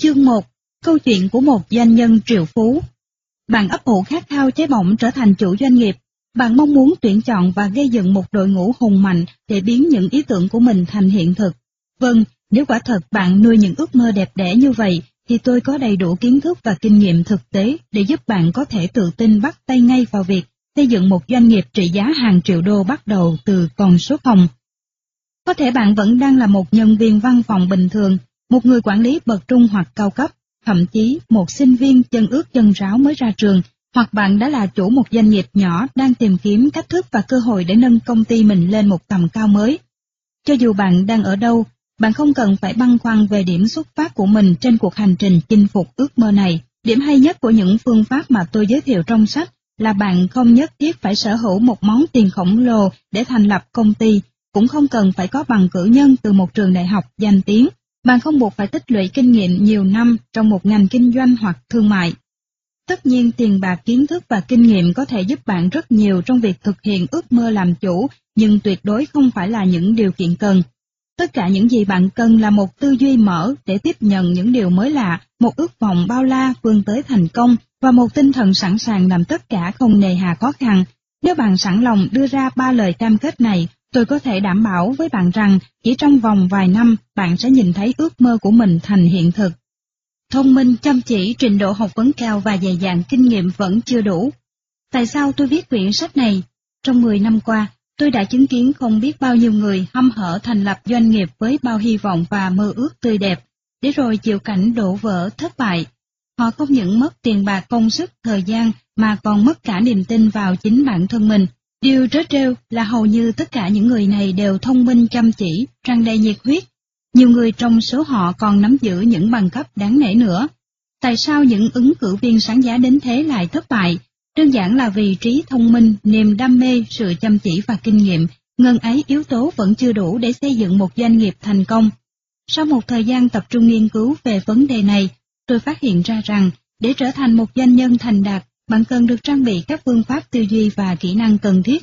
Chương 1 Câu chuyện của một doanh nhân triệu phú Bạn ấp ủ khát khao cháy bỏng trở thành chủ doanh nghiệp. Bạn mong muốn tuyển chọn và gây dựng một đội ngũ hùng mạnh để biến những ý tưởng của mình thành hiện thực. Vâng, nếu quả thật bạn nuôi những ước mơ đẹp đẽ như vậy, thì tôi có đầy đủ kiến thức và kinh nghiệm thực tế để giúp bạn có thể tự tin bắt tay ngay vào việc xây dựng một doanh nghiệp trị giá hàng triệu đô bắt đầu từ con số phòng. Có thể bạn vẫn đang là một nhân viên văn phòng bình thường, một người quản lý bậc trung hoặc cao cấp, thậm chí một sinh viên chân ướt chân ráo mới ra trường, hoặc bạn đã là chủ một doanh nghiệp nhỏ đang tìm kiếm cách thức và cơ hội để nâng công ty mình lên một tầm cao mới. Cho dù bạn đang ở đâu, bạn không cần phải băn khoăn về điểm xuất phát của mình trên cuộc hành trình chinh phục ước mơ này. Điểm hay nhất của những phương pháp mà tôi giới thiệu trong sách là bạn không nhất thiết phải sở hữu một món tiền khổng lồ để thành lập công ty, cũng không cần phải có bằng cử nhân từ một trường đại học danh tiếng. Bạn không buộc phải tích lũy kinh nghiệm nhiều năm trong một ngành kinh doanh hoặc thương mại. Tất nhiên tiền bạc kiến thức và kinh nghiệm có thể giúp bạn rất nhiều trong việc thực hiện ước mơ làm chủ, nhưng tuyệt đối không phải là những điều kiện cần. Tất cả những gì bạn cần là một tư duy mở để tiếp nhận những điều mới lạ, một ước vọng bao la vươn tới thành công và một tinh thần sẵn sàng làm tất cả không nề hà khó khăn. Nếu bạn sẵn lòng đưa ra ba lời cam kết này, tôi có thể đảm bảo với bạn rằng chỉ trong vòng vài năm bạn sẽ nhìn thấy ước mơ của mình thành hiện thực. Thông minh, chăm chỉ, trình độ học vấn cao và dày dạn kinh nghiệm vẫn chưa đủ. Tại sao tôi viết quyển sách này? Trong 10 năm qua, Tôi đã chứng kiến không biết bao nhiêu người hâm hở thành lập doanh nghiệp với bao hy vọng và mơ ước tươi đẹp, để rồi chịu cảnh đổ vỡ thất bại. Họ không những mất tiền bạc công sức, thời gian mà còn mất cả niềm tin vào chính bản thân mình. Điều trớ trêu là hầu như tất cả những người này đều thông minh chăm chỉ, răng đầy nhiệt huyết. Nhiều người trong số họ còn nắm giữ những bằng cấp đáng nể nữa. Tại sao những ứng cử viên sáng giá đến thế lại thất bại? Đơn giản là vì trí thông minh, niềm đam mê, sự chăm chỉ và kinh nghiệm, ngân ấy yếu tố vẫn chưa đủ để xây dựng một doanh nghiệp thành công. Sau một thời gian tập trung nghiên cứu về vấn đề này, tôi phát hiện ra rằng, để trở thành một doanh nhân thành đạt, bạn cần được trang bị các phương pháp tư duy và kỹ năng cần thiết.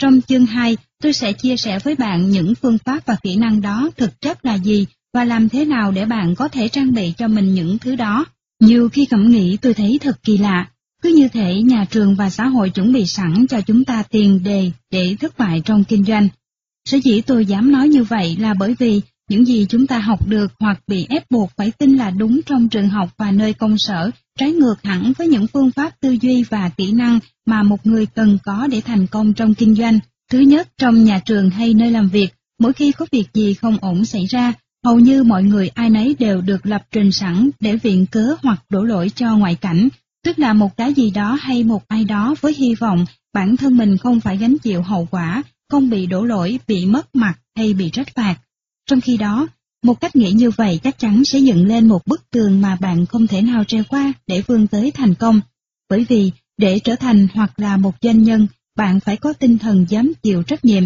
Trong chương 2, tôi sẽ chia sẻ với bạn những phương pháp và kỹ năng đó thực chất là gì và làm thế nào để bạn có thể trang bị cho mình những thứ đó. Nhiều khi cảm nghĩ tôi thấy thật kỳ lạ, cứ như thể nhà trường và xã hội chuẩn bị sẵn cho chúng ta tiền đề để thất bại trong kinh doanh. Sở dĩ tôi dám nói như vậy là bởi vì những gì chúng ta học được hoặc bị ép buộc phải tin là đúng trong trường học và nơi công sở trái ngược hẳn với những phương pháp tư duy và kỹ năng mà một người cần có để thành công trong kinh doanh. Thứ nhất, trong nhà trường hay nơi làm việc, mỗi khi có việc gì không ổn xảy ra, hầu như mọi người ai nấy đều được lập trình sẵn để viện cớ hoặc đổ lỗi cho ngoại cảnh, tức là một cái gì đó hay một ai đó với hy vọng bản thân mình không phải gánh chịu hậu quả, không bị đổ lỗi, bị mất mặt hay bị trách phạt. Trong khi đó, một cách nghĩ như vậy chắc chắn sẽ dựng lên một bức tường mà bạn không thể nào treo qua để vươn tới thành công. Bởi vì, để trở thành hoặc là một doanh nhân, bạn phải có tinh thần dám chịu trách nhiệm.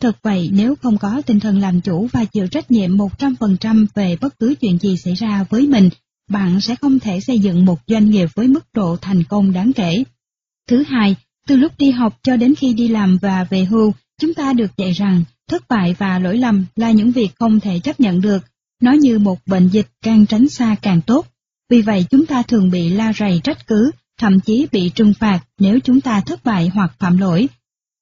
Thật vậy, nếu không có tinh thần làm chủ và chịu trách nhiệm 100% về bất cứ chuyện gì xảy ra với mình, bạn sẽ không thể xây dựng một doanh nghiệp với mức độ thành công đáng kể. Thứ hai, từ lúc đi học cho đến khi đi làm và về hưu, chúng ta được dạy rằng thất bại và lỗi lầm là những việc không thể chấp nhận được, nó như một bệnh dịch càng tránh xa càng tốt. Vì vậy chúng ta thường bị la rầy trách cứ, thậm chí bị trừng phạt nếu chúng ta thất bại hoặc phạm lỗi.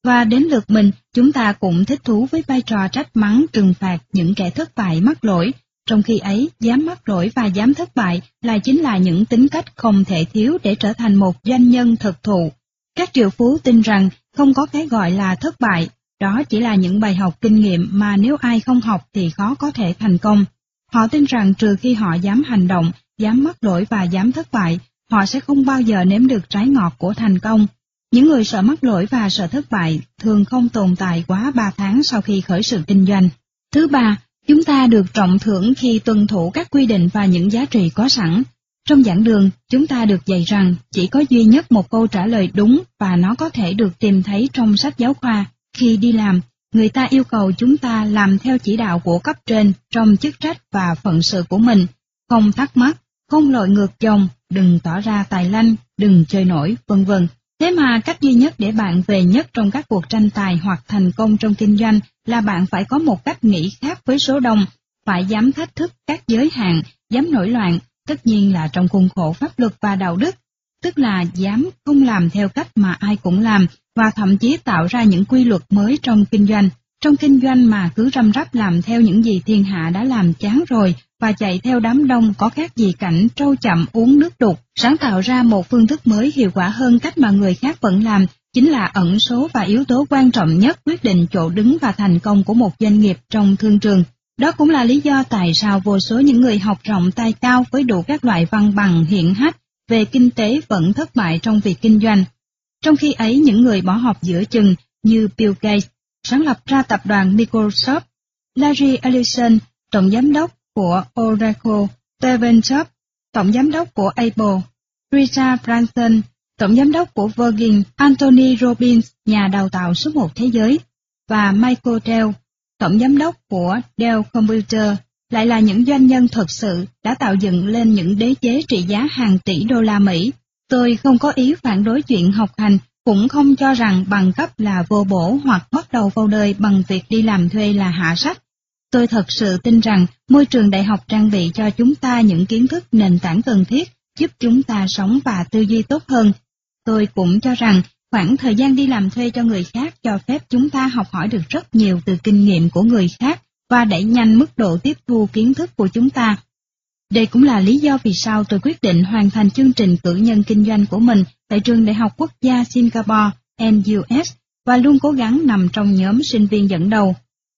Và đến lượt mình, chúng ta cũng thích thú với vai trò trách mắng trừng phạt những kẻ thất bại mắc lỗi, trong khi ấy, dám mắc lỗi và dám thất bại là chính là những tính cách không thể thiếu để trở thành một doanh nhân thực thụ. Các triệu phú tin rằng không có cái gọi là thất bại, đó chỉ là những bài học kinh nghiệm mà nếu ai không học thì khó có thể thành công. Họ tin rằng trừ khi họ dám hành động, dám mắc lỗi và dám thất bại, họ sẽ không bao giờ nếm được trái ngọt của thành công. Những người sợ mắc lỗi và sợ thất bại thường không tồn tại quá 3 tháng sau khi khởi sự kinh doanh. Thứ ba, Chúng ta được trọng thưởng khi tuân thủ các quy định và những giá trị có sẵn. Trong giảng đường, chúng ta được dạy rằng chỉ có duy nhất một câu trả lời đúng và nó có thể được tìm thấy trong sách giáo khoa. Khi đi làm, người ta yêu cầu chúng ta làm theo chỉ đạo của cấp trên trong chức trách và phận sự của mình, không thắc mắc, không lội ngược dòng, đừng tỏ ra tài lanh, đừng chơi nổi, vân vân. Thế mà cách duy nhất để bạn về nhất trong các cuộc tranh tài hoặc thành công trong kinh doanh là bạn phải có một cách nghĩ khác với số đông, phải dám thách thức các giới hạn, dám nổi loạn, tất nhiên là trong khuôn khổ pháp luật và đạo đức, tức là dám không làm theo cách mà ai cũng làm và thậm chí tạo ra những quy luật mới trong kinh doanh. Trong kinh doanh mà cứ răm rắp làm theo những gì thiên hạ đã làm chán rồi và chạy theo đám đông có khác gì cảnh trâu chậm uống nước đục, sáng tạo ra một phương thức mới hiệu quả hơn cách mà người khác vẫn làm, chính là ẩn số và yếu tố quan trọng nhất quyết định chỗ đứng và thành công của một doanh nghiệp trong thương trường. Đó cũng là lý do tại sao vô số những người học rộng tay cao với đủ các loại văn bằng hiện hách về kinh tế vẫn thất bại trong việc kinh doanh. Trong khi ấy những người bỏ học giữa chừng như Bill Gates, sáng lập ra tập đoàn Microsoft, Larry Ellison, tổng giám đốc của Oracle, Steven Jobs, tổng giám đốc của Apple, Richard Branson, tổng giám đốc của Virgin, Anthony Robbins, nhà đào tạo số một thế giới, và Michael Dell, tổng giám đốc của Dell Computer, lại là những doanh nhân thật sự đã tạo dựng lên những đế chế trị giá hàng tỷ đô la Mỹ. Tôi không có ý phản đối chuyện học hành, cũng không cho rằng bằng cấp là vô bổ hoặc bắt đầu vào đời bằng việc đi làm thuê là hạ sách. Tôi thật sự tin rằng môi trường đại học trang bị cho chúng ta những kiến thức nền tảng cần thiết giúp chúng ta sống và tư duy tốt hơn. Tôi cũng cho rằng khoảng thời gian đi làm thuê cho người khác cho phép chúng ta học hỏi được rất nhiều từ kinh nghiệm của người khác và đẩy nhanh mức độ tiếp thu kiến thức của chúng ta. Đây cũng là lý do vì sao tôi quyết định hoàn thành chương trình cử nhân kinh doanh của mình tại trường Đại học Quốc gia Singapore, NUS, và luôn cố gắng nằm trong nhóm sinh viên dẫn đầu.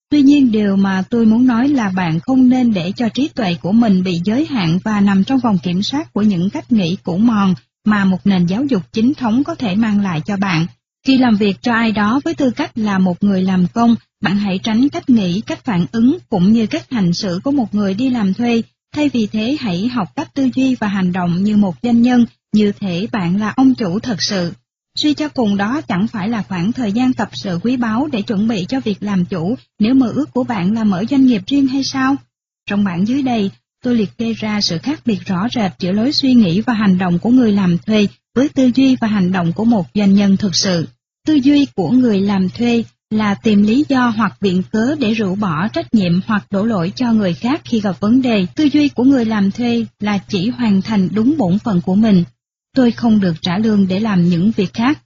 Tuy nhiên điều mà tôi muốn nói là bạn không nên để cho trí tuệ của mình bị giới hạn và nằm trong vòng kiểm soát của những cách nghĩ cũ mòn mà một nền giáo dục chính thống có thể mang lại cho bạn. Khi làm việc cho ai đó với tư cách là một người làm công, bạn hãy tránh cách nghĩ, cách phản ứng cũng như cách hành xử của một người đi làm thuê, thay vì thế hãy học cách tư duy và hành động như một doanh nhân, như thể bạn là ông chủ thật sự. Suy cho cùng đó chẳng phải là khoảng thời gian tập sự quý báu để chuẩn bị cho việc làm chủ nếu mơ ước của bạn là mở doanh nghiệp riêng hay sao? Trong bản dưới đây, tôi liệt kê ra sự khác biệt rõ rệt giữa lối suy nghĩ và hành động của người làm thuê với tư duy và hành động của một doanh nhân thực sự. Tư duy của người làm thuê là tìm lý do hoặc viện cớ để rũ bỏ trách nhiệm hoặc đổ lỗi cho người khác khi gặp vấn đề. Tư duy của người làm thuê là chỉ hoàn thành đúng bổn phận của mình. Tôi không được trả lương để làm những việc khác.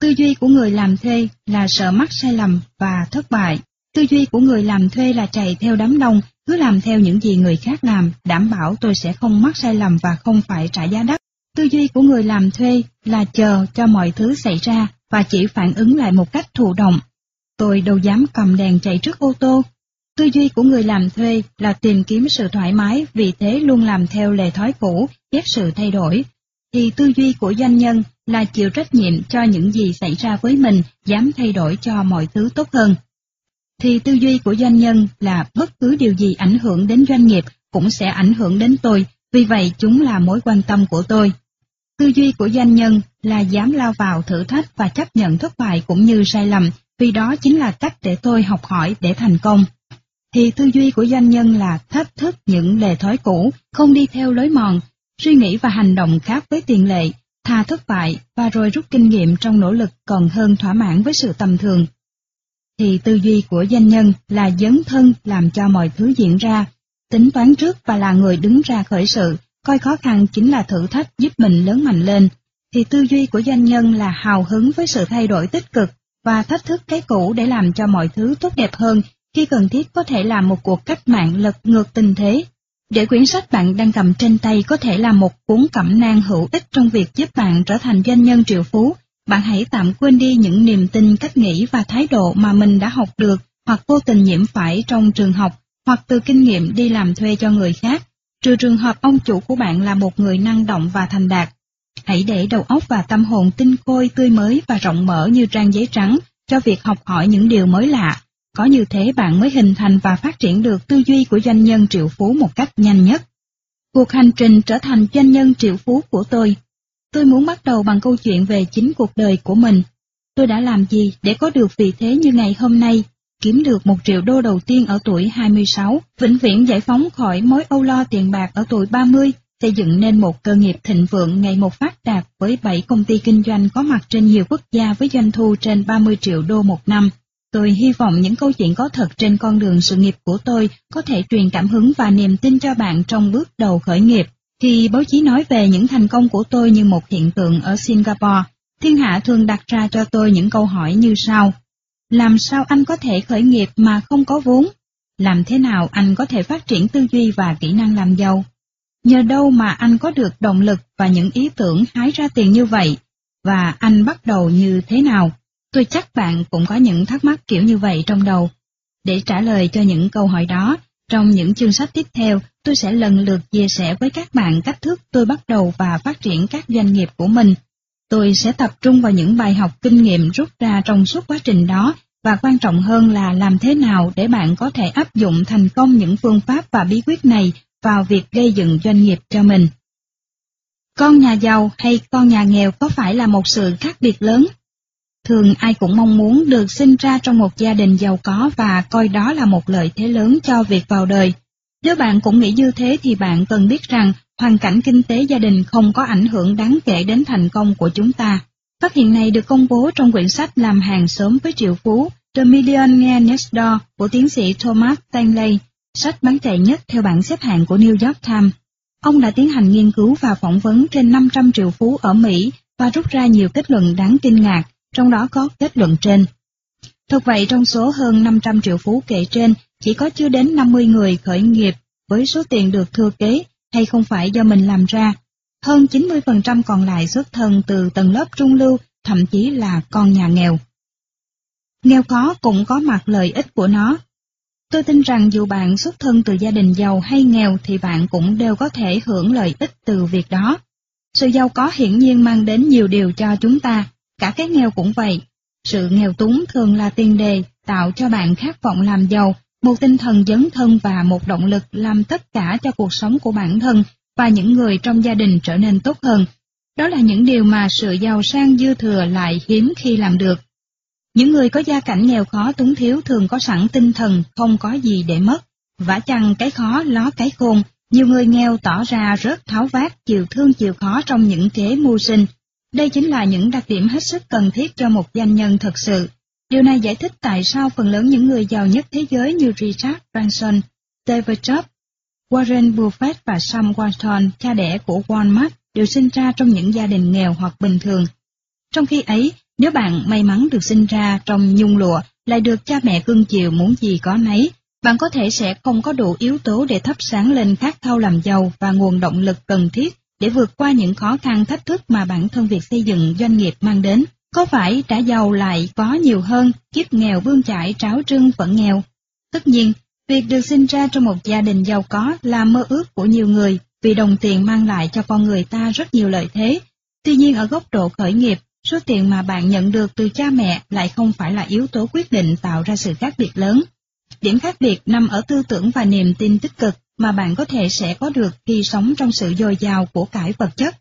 Tư duy của người làm thuê là sợ mắc sai lầm và thất bại. Tư duy của người làm thuê là chạy theo đám đông, cứ làm theo những gì người khác làm, đảm bảo tôi sẽ không mắc sai lầm và không phải trả giá đắt. Tư duy của người làm thuê là chờ cho mọi thứ xảy ra và chỉ phản ứng lại một cách thụ động. Tôi đâu dám cầm đèn chạy trước ô tô. Tư duy của người làm thuê là tìm kiếm sự thoải mái, vì thế luôn làm theo lề thói cũ, ghét sự thay đổi. Thì tư duy của doanh nhân là chịu trách nhiệm cho những gì xảy ra với mình, dám thay đổi cho mọi thứ tốt hơn thì tư duy của doanh nhân là bất cứ điều gì ảnh hưởng đến doanh nghiệp cũng sẽ ảnh hưởng đến tôi, vì vậy chúng là mối quan tâm của tôi. Tư duy của doanh nhân là dám lao vào thử thách và chấp nhận thất bại cũng như sai lầm, vì đó chính là cách để tôi học hỏi để thành công. Thì tư duy của doanh nhân là thách thức những lề thói cũ, không đi theo lối mòn, suy nghĩ và hành động khác với tiền lệ, tha thất bại và rồi rút kinh nghiệm trong nỗ lực còn hơn thỏa mãn với sự tầm thường thì tư duy của doanh nhân là dấn thân làm cho mọi thứ diễn ra, tính toán trước và là người đứng ra khởi sự, coi khó khăn chính là thử thách giúp mình lớn mạnh lên, thì tư duy của doanh nhân là hào hứng với sự thay đổi tích cực và thách thức cái cũ để làm cho mọi thứ tốt đẹp hơn, khi cần thiết có thể làm một cuộc cách mạng lật ngược tình thế. Để quyển sách bạn đang cầm trên tay có thể là một cuốn cẩm nang hữu ích trong việc giúp bạn trở thành doanh nhân triệu phú, bạn hãy tạm quên đi những niềm tin cách nghĩ và thái độ mà mình đã học được hoặc vô tình nhiễm phải trong trường học hoặc từ kinh nghiệm đi làm thuê cho người khác, trừ trường hợp ông chủ của bạn là một người năng động và thành đạt. Hãy để đầu óc và tâm hồn tinh khôi tươi mới và rộng mở như trang giấy trắng cho việc học hỏi những điều mới lạ. Có như thế bạn mới hình thành và phát triển được tư duy của doanh nhân triệu phú một cách nhanh nhất. Cuộc hành trình trở thành doanh nhân triệu phú của tôi Tôi muốn bắt đầu bằng câu chuyện về chính cuộc đời của mình. Tôi đã làm gì để có được vị thế như ngày hôm nay, kiếm được một triệu đô đầu tiên ở tuổi 26, vĩnh viễn giải phóng khỏi mối âu lo tiền bạc ở tuổi 30, xây dựng nên một cơ nghiệp thịnh vượng ngày một phát đạt với 7 công ty kinh doanh có mặt trên nhiều quốc gia với doanh thu trên 30 triệu đô một năm. Tôi hy vọng những câu chuyện có thật trên con đường sự nghiệp của tôi có thể truyền cảm hứng và niềm tin cho bạn trong bước đầu khởi nghiệp. Khi báo chí nói về những thành công của tôi như một hiện tượng ở Singapore, thiên hạ thường đặt ra cho tôi những câu hỏi như sau. Làm sao anh có thể khởi nghiệp mà không có vốn? Làm thế nào anh có thể phát triển tư duy và kỹ năng làm giàu? Nhờ đâu mà anh có được động lực và những ý tưởng hái ra tiền như vậy? Và anh bắt đầu như thế nào? Tôi chắc bạn cũng có những thắc mắc kiểu như vậy trong đầu. Để trả lời cho những câu hỏi đó, trong những chương sách tiếp theo, tôi sẽ lần lượt chia sẻ với các bạn cách thức tôi bắt đầu và phát triển các doanh nghiệp của mình. Tôi sẽ tập trung vào những bài học kinh nghiệm rút ra trong suốt quá trình đó và quan trọng hơn là làm thế nào để bạn có thể áp dụng thành công những phương pháp và bí quyết này vào việc gây dựng doanh nghiệp cho mình. Con nhà giàu hay con nhà nghèo có phải là một sự khác biệt lớn? Thường ai cũng mong muốn được sinh ra trong một gia đình giàu có và coi đó là một lợi thế lớn cho việc vào đời. Nếu bạn cũng nghĩ như thế thì bạn cần biết rằng hoàn cảnh kinh tế gia đình không có ảnh hưởng đáng kể đến thành công của chúng ta. Phát hiện này được công bố trong quyển sách Làm hàng sớm với triệu phú The Millionaire Next Door của tiến sĩ Thomas Stanley, sách bán chạy nhất theo bảng xếp hạng của New York Times. Ông đã tiến hành nghiên cứu và phỏng vấn trên 500 triệu phú ở Mỹ và rút ra nhiều kết luận đáng kinh ngạc, trong đó có kết luận trên. Thực vậy trong số hơn 500 triệu phú kể trên, chỉ có chưa đến 50 người khởi nghiệp với số tiền được thừa kế hay không phải do mình làm ra. Hơn 90% còn lại xuất thân từ tầng lớp trung lưu, thậm chí là con nhà nghèo. Nghèo khó cũng có mặt lợi ích của nó. Tôi tin rằng dù bạn xuất thân từ gia đình giàu hay nghèo thì bạn cũng đều có thể hưởng lợi ích từ việc đó. Sự giàu có hiển nhiên mang đến nhiều điều cho chúng ta, cả cái nghèo cũng vậy. Sự nghèo túng thường là tiền đề tạo cho bạn khát vọng làm giàu, một tinh thần dấn thân và một động lực làm tất cả cho cuộc sống của bản thân và những người trong gia đình trở nên tốt hơn. Đó là những điều mà sự giàu sang dư thừa lại hiếm khi làm được. Những người có gia cảnh nghèo khó túng thiếu thường có sẵn tinh thần không có gì để mất, vả chăng cái khó ló cái khôn, nhiều người nghèo tỏ ra rất tháo vát, chịu thương chịu khó trong những kế mưu sinh. Đây chính là những đặc điểm hết sức cần thiết cho một doanh nhân thực sự. Điều này giải thích tại sao phần lớn những người giàu nhất thế giới như Richard Branson, David Jobs, Warren Buffett và Sam Walton, cha đẻ của Walmart, đều sinh ra trong những gia đình nghèo hoặc bình thường. Trong khi ấy, nếu bạn may mắn được sinh ra trong nhung lụa, lại được cha mẹ cưng chiều muốn gì có nấy, bạn có thể sẽ không có đủ yếu tố để thắp sáng lên khát khao làm giàu và nguồn động lực cần thiết để vượt qua những khó khăn thách thức mà bản thân việc xây dựng doanh nghiệp mang đến. Có phải trả giàu lại có nhiều hơn, kiếp nghèo vương chải tráo trưng vẫn nghèo? Tất nhiên, việc được sinh ra trong một gia đình giàu có là mơ ước của nhiều người vì đồng tiền mang lại cho con người ta rất nhiều lợi thế. Tuy nhiên ở góc độ khởi nghiệp, số tiền mà bạn nhận được từ cha mẹ lại không phải là yếu tố quyết định tạo ra sự khác biệt lớn. Điểm khác biệt nằm ở tư tưởng và niềm tin tích cực mà bạn có thể sẽ có được khi sống trong sự dồi dào của cải vật chất.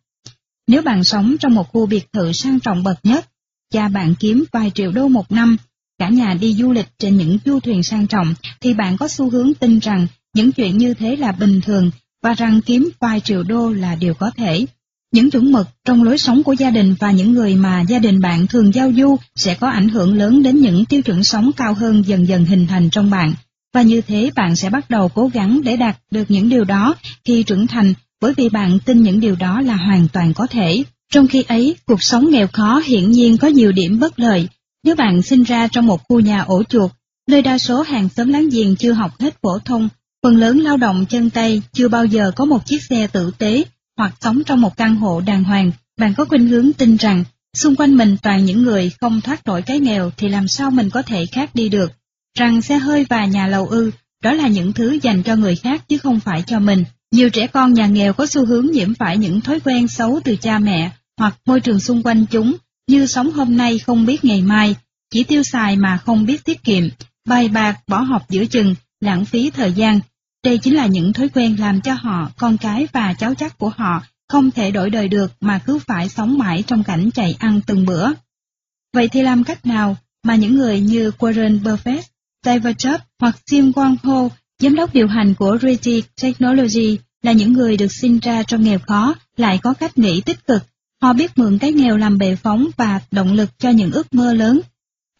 Nếu bạn sống trong một khu biệt thự sang trọng bậc nhất, cha bạn kiếm vài triệu đô một năm, cả nhà đi du lịch trên những du thuyền sang trọng, thì bạn có xu hướng tin rằng những chuyện như thế là bình thường và rằng kiếm vài triệu đô là điều có thể. Những chuẩn mực trong lối sống của gia đình và những người mà gia đình bạn thường giao du sẽ có ảnh hưởng lớn đến những tiêu chuẩn sống cao hơn dần dần hình thành trong bạn. Và như thế bạn sẽ bắt đầu cố gắng để đạt được những điều đó khi trưởng thành bởi vì bạn tin những điều đó là hoàn toàn có thể. Trong khi ấy, cuộc sống nghèo khó hiển nhiên có nhiều điểm bất lợi. Nếu bạn sinh ra trong một khu nhà ổ chuột, nơi đa số hàng xóm láng giềng chưa học hết phổ thông, phần lớn lao động chân tay chưa bao giờ có một chiếc xe tử tế hoặc sống trong một căn hộ đàng hoàng, bạn có khuynh hướng tin rằng xung quanh mình toàn những người không thoát nổi cái nghèo thì làm sao mình có thể khác đi được. Rằng xe hơi và nhà lầu ư, đó là những thứ dành cho người khác chứ không phải cho mình. Nhiều trẻ con nhà nghèo có xu hướng nhiễm phải những thói quen xấu từ cha mẹ hoặc môi trường xung quanh chúng, như sống hôm nay không biết ngày mai, chỉ tiêu xài mà không biết tiết kiệm, bài bạc bỏ học giữa chừng, lãng phí thời gian, đây chính là những thói quen làm cho họ, con cái và cháu chắc của họ không thể đổi đời được mà cứ phải sống mãi trong cảnh chạy ăn từng bữa. Vậy thì làm cách nào mà những người như Warren Buffett, David Jobs hoặc Jim Wang Ho, giám đốc điều hành của Reti Technology là những người được sinh ra trong nghèo khó lại có cách nghĩ tích cực. Họ biết mượn cái nghèo làm bệ phóng và động lực cho những ước mơ lớn.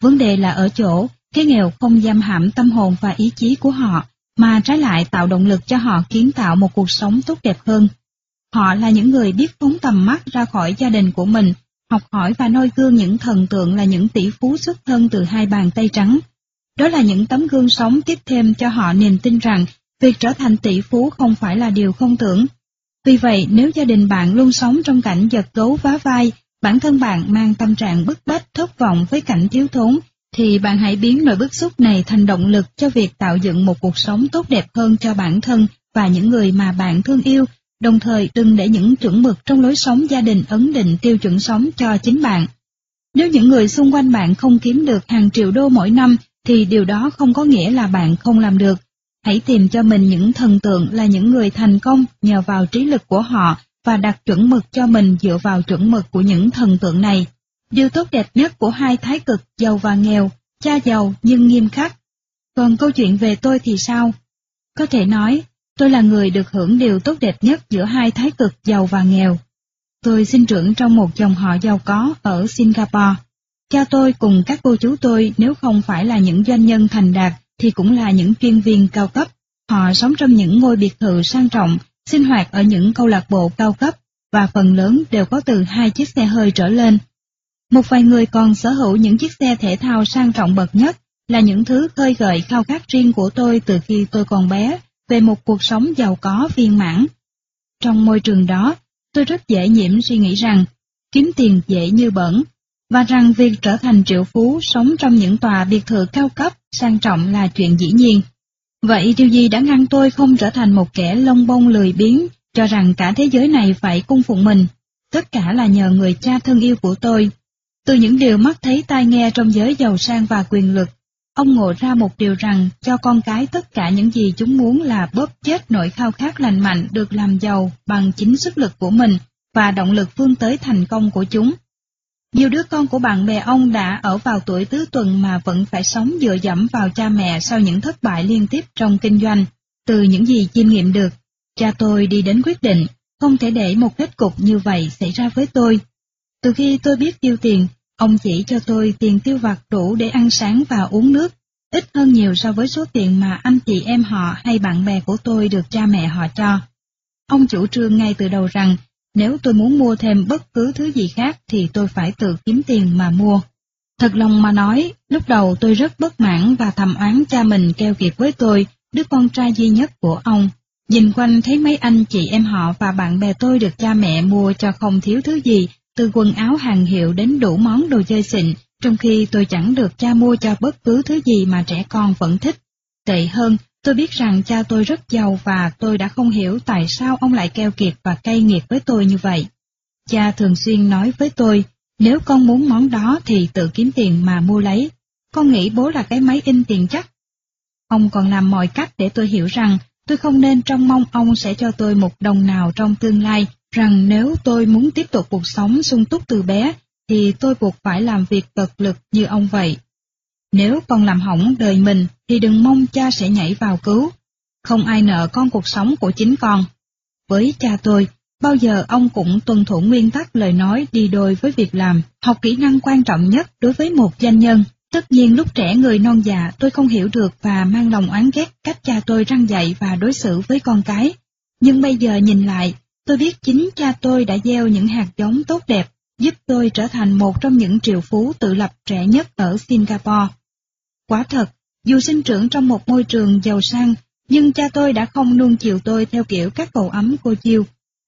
Vấn đề là ở chỗ, cái nghèo không giam hãm tâm hồn và ý chí của họ, mà trái lại tạo động lực cho họ kiến tạo một cuộc sống tốt đẹp hơn. Họ là những người biết phóng tầm mắt ra khỏi gia đình của mình, học hỏi và noi gương những thần tượng là những tỷ phú xuất thân từ hai bàn tay trắng. Đó là những tấm gương sống tiếp thêm cho họ niềm tin rằng việc trở thành tỷ phú không phải là điều không tưởng. Vì vậy, nếu gia đình bạn luôn sống trong cảnh giật gấu vá vai, bản thân bạn mang tâm trạng bức bách thất vọng với cảnh thiếu thốn, thì bạn hãy biến nỗi bức xúc này thành động lực cho việc tạo dựng một cuộc sống tốt đẹp hơn cho bản thân và những người mà bạn thương yêu, đồng thời đừng để những chuẩn mực trong lối sống gia đình ấn định tiêu chuẩn sống cho chính bạn. Nếu những người xung quanh bạn không kiếm được hàng triệu đô mỗi năm, thì điều đó không có nghĩa là bạn không làm được. Hãy tìm cho mình những thần tượng là những người thành công nhờ vào trí lực của họ và đặt chuẩn mực cho mình dựa vào chuẩn mực của những thần tượng này. Điều tốt đẹp nhất của hai thái cực giàu và nghèo, cha giàu nhưng nghiêm khắc. Còn câu chuyện về tôi thì sao? Có thể nói, tôi là người được hưởng điều tốt đẹp nhất giữa hai thái cực giàu và nghèo. Tôi sinh trưởng trong một dòng họ giàu có ở Singapore. Cha tôi cùng các cô chú tôi nếu không phải là những doanh nhân thành đạt thì cũng là những chuyên viên cao cấp. Họ sống trong những ngôi biệt thự sang trọng, sinh hoạt ở những câu lạc bộ cao cấp và phần lớn đều có từ hai chiếc xe hơi trở lên. Một vài người còn sở hữu những chiếc xe thể thao sang trọng bậc nhất là những thứ khơi gợi khao khát riêng của tôi từ khi tôi còn bé về một cuộc sống giàu có viên mãn. Trong môi trường đó, tôi rất dễ nhiễm suy nghĩ rằng kiếm tiền dễ như bẩn, và rằng việc trở thành triệu phú sống trong những tòa biệt thự cao cấp sang trọng là chuyện dĩ nhiên. Vậy điều gì đã ngăn tôi không trở thành một kẻ lông bông lười biếng, cho rằng cả thế giới này phải cung phụng mình? Tất cả là nhờ người cha thân yêu của tôi. Từ những điều mắt thấy tai nghe trong giới giàu sang và quyền lực, ông ngộ ra một điều rằng cho con cái tất cả những gì chúng muốn là bóp chết nỗi khao khát lành mạnh được làm giàu bằng chính sức lực của mình và động lực vươn tới thành công của chúng. Nhiều đứa con của bạn bè ông đã ở vào tuổi tứ tuần mà vẫn phải sống dựa dẫm vào cha mẹ sau những thất bại liên tiếp trong kinh doanh. Từ những gì chiêm nghiệm được, cha tôi đi đến quyết định không thể để một kết cục như vậy xảy ra với tôi. Từ khi tôi biết tiêu tiền, ông chỉ cho tôi tiền tiêu vặt đủ để ăn sáng và uống nước, ít hơn nhiều so với số tiền mà anh chị em họ hay bạn bè của tôi được cha mẹ họ cho. Ông chủ trương ngay từ đầu rằng nếu tôi muốn mua thêm bất cứ thứ gì khác thì tôi phải tự kiếm tiền mà mua. Thật lòng mà nói, lúc đầu tôi rất bất mãn và thầm oán cha mình keo kiệt với tôi, đứa con trai duy nhất của ông. Nhìn quanh thấy mấy anh chị em họ và bạn bè tôi được cha mẹ mua cho không thiếu thứ gì, từ quần áo hàng hiệu đến đủ món đồ chơi xịn, trong khi tôi chẳng được cha mua cho bất cứ thứ gì mà trẻ con vẫn thích. Tệ hơn, Tôi biết rằng cha tôi rất giàu và tôi đã không hiểu tại sao ông lại keo kiệt và cay nghiệt với tôi như vậy. Cha thường xuyên nói với tôi, nếu con muốn món đó thì tự kiếm tiền mà mua lấy. Con nghĩ bố là cái máy in tiền chắc. Ông còn làm mọi cách để tôi hiểu rằng tôi không nên trông mong ông sẽ cho tôi một đồng nào trong tương lai, rằng nếu tôi muốn tiếp tục cuộc sống sung túc từ bé, thì tôi buộc phải làm việc cực lực như ông vậy. Nếu con làm hỏng đời mình thì đừng mong cha sẽ nhảy vào cứu. Không ai nợ con cuộc sống của chính con. Với cha tôi, bao giờ ông cũng tuân thủ nguyên tắc lời nói đi đôi với việc làm, học kỹ năng quan trọng nhất đối với một doanh nhân. Tất nhiên lúc trẻ người non già tôi không hiểu được và mang lòng oán ghét cách cha tôi răng dạy và đối xử với con cái. Nhưng bây giờ nhìn lại, tôi biết chính cha tôi đã gieo những hạt giống tốt đẹp, giúp tôi trở thành một trong những triệu phú tự lập trẻ nhất ở Singapore. Quả thật, dù sinh trưởng trong một môi trường giàu sang, nhưng cha tôi đã không nuông chiều tôi theo kiểu các cậu ấm cô chiêu.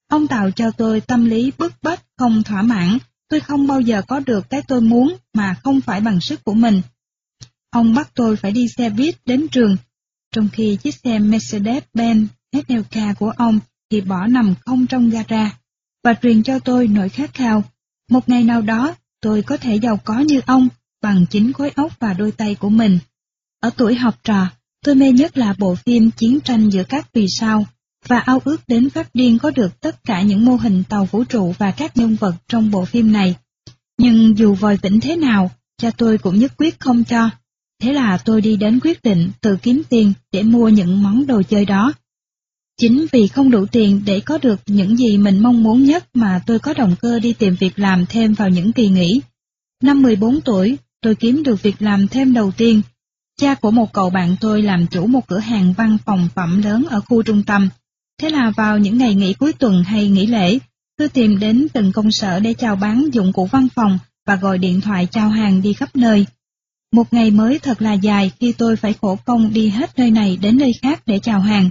Ông tạo cho tôi tâm lý bức bách, không thỏa mãn, tôi không bao giờ có được cái tôi muốn mà không phải bằng sức của mình. Ông bắt tôi phải đi xe buýt đến trường, trong khi chiếc xe Mercedes-Benz SLK của ông thì bỏ nằm không trong gara, và truyền cho tôi nỗi khát khao. Một ngày nào đó, tôi có thể giàu có như ông, bằng chính khối óc và đôi tay của mình. Ở tuổi học trò, tôi mê nhất là bộ phim Chiến tranh giữa các vì sao, và ao ước đến phát điên có được tất cả những mô hình tàu vũ trụ và các nhân vật trong bộ phim này. Nhưng dù vòi vĩnh thế nào, cha tôi cũng nhất quyết không cho. Thế là tôi đi đến quyết định tự kiếm tiền để mua những món đồ chơi đó. Chính vì không đủ tiền để có được những gì mình mong muốn nhất mà tôi có động cơ đi tìm việc làm thêm vào những kỳ nghỉ. Năm 14 tuổi, tôi kiếm được việc làm thêm đầu tiên. Cha của một cậu bạn tôi làm chủ một cửa hàng văn phòng phẩm lớn ở khu trung tâm. Thế là vào những ngày nghỉ cuối tuần hay nghỉ lễ, tôi tìm đến từng công sở để chào bán dụng cụ văn phòng và gọi điện thoại chào hàng đi khắp nơi. Một ngày mới thật là dài khi tôi phải khổ công đi hết nơi này đến nơi khác để chào hàng.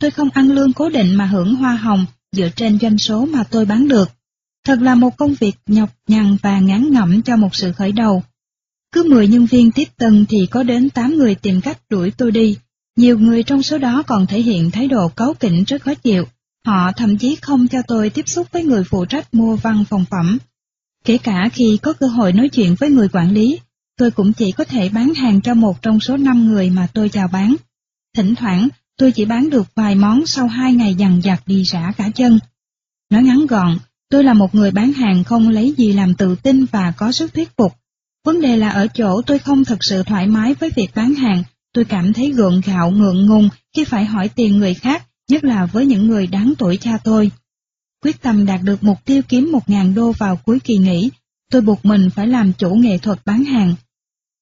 Tôi không ăn lương cố định mà hưởng hoa hồng dựa trên doanh số mà tôi bán được. Thật là một công việc nhọc nhằn và ngán ngẩm cho một sự khởi đầu. Cứ 10 nhân viên tiếp tân thì có đến 8 người tìm cách đuổi tôi đi. Nhiều người trong số đó còn thể hiện thái độ cáu kỉnh rất khó chịu. Họ thậm chí không cho tôi tiếp xúc với người phụ trách mua văn phòng phẩm. Kể cả khi có cơ hội nói chuyện với người quản lý, tôi cũng chỉ có thể bán hàng cho một trong số 5 người mà tôi chào bán. Thỉnh thoảng, tôi chỉ bán được vài món sau hai ngày dằn dặt đi rã cả chân. Nói ngắn gọn, tôi là một người bán hàng không lấy gì làm tự tin và có sức thuyết phục. Vấn đề là ở chỗ tôi không thật sự thoải mái với việc bán hàng, tôi cảm thấy gượng gạo ngượng ngùng khi phải hỏi tiền người khác, nhất là với những người đáng tuổi cha tôi. Quyết tâm đạt được mục tiêu kiếm một ngàn đô vào cuối kỳ nghỉ, tôi buộc mình phải làm chủ nghệ thuật bán hàng.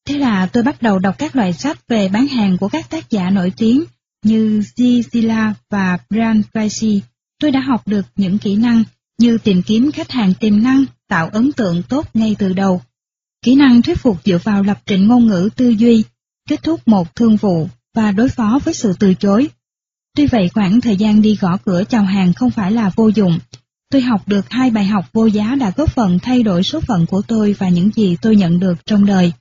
Thế là tôi bắt đầu đọc các loại sách về bán hàng của các tác giả nổi tiếng như Zizila và Brand Pricey, Tôi đã học được những kỹ năng như tìm kiếm khách hàng tiềm năng, tạo ấn tượng tốt ngay từ đầu. Kỹ năng thuyết phục dựa vào lập trình ngôn ngữ tư duy, kết thúc một thương vụ và đối phó với sự từ chối. Tuy vậy khoảng thời gian đi gõ cửa chào hàng không phải là vô dụng. Tôi học được hai bài học vô giá đã góp phần thay đổi số phận của tôi và những gì tôi nhận được trong đời.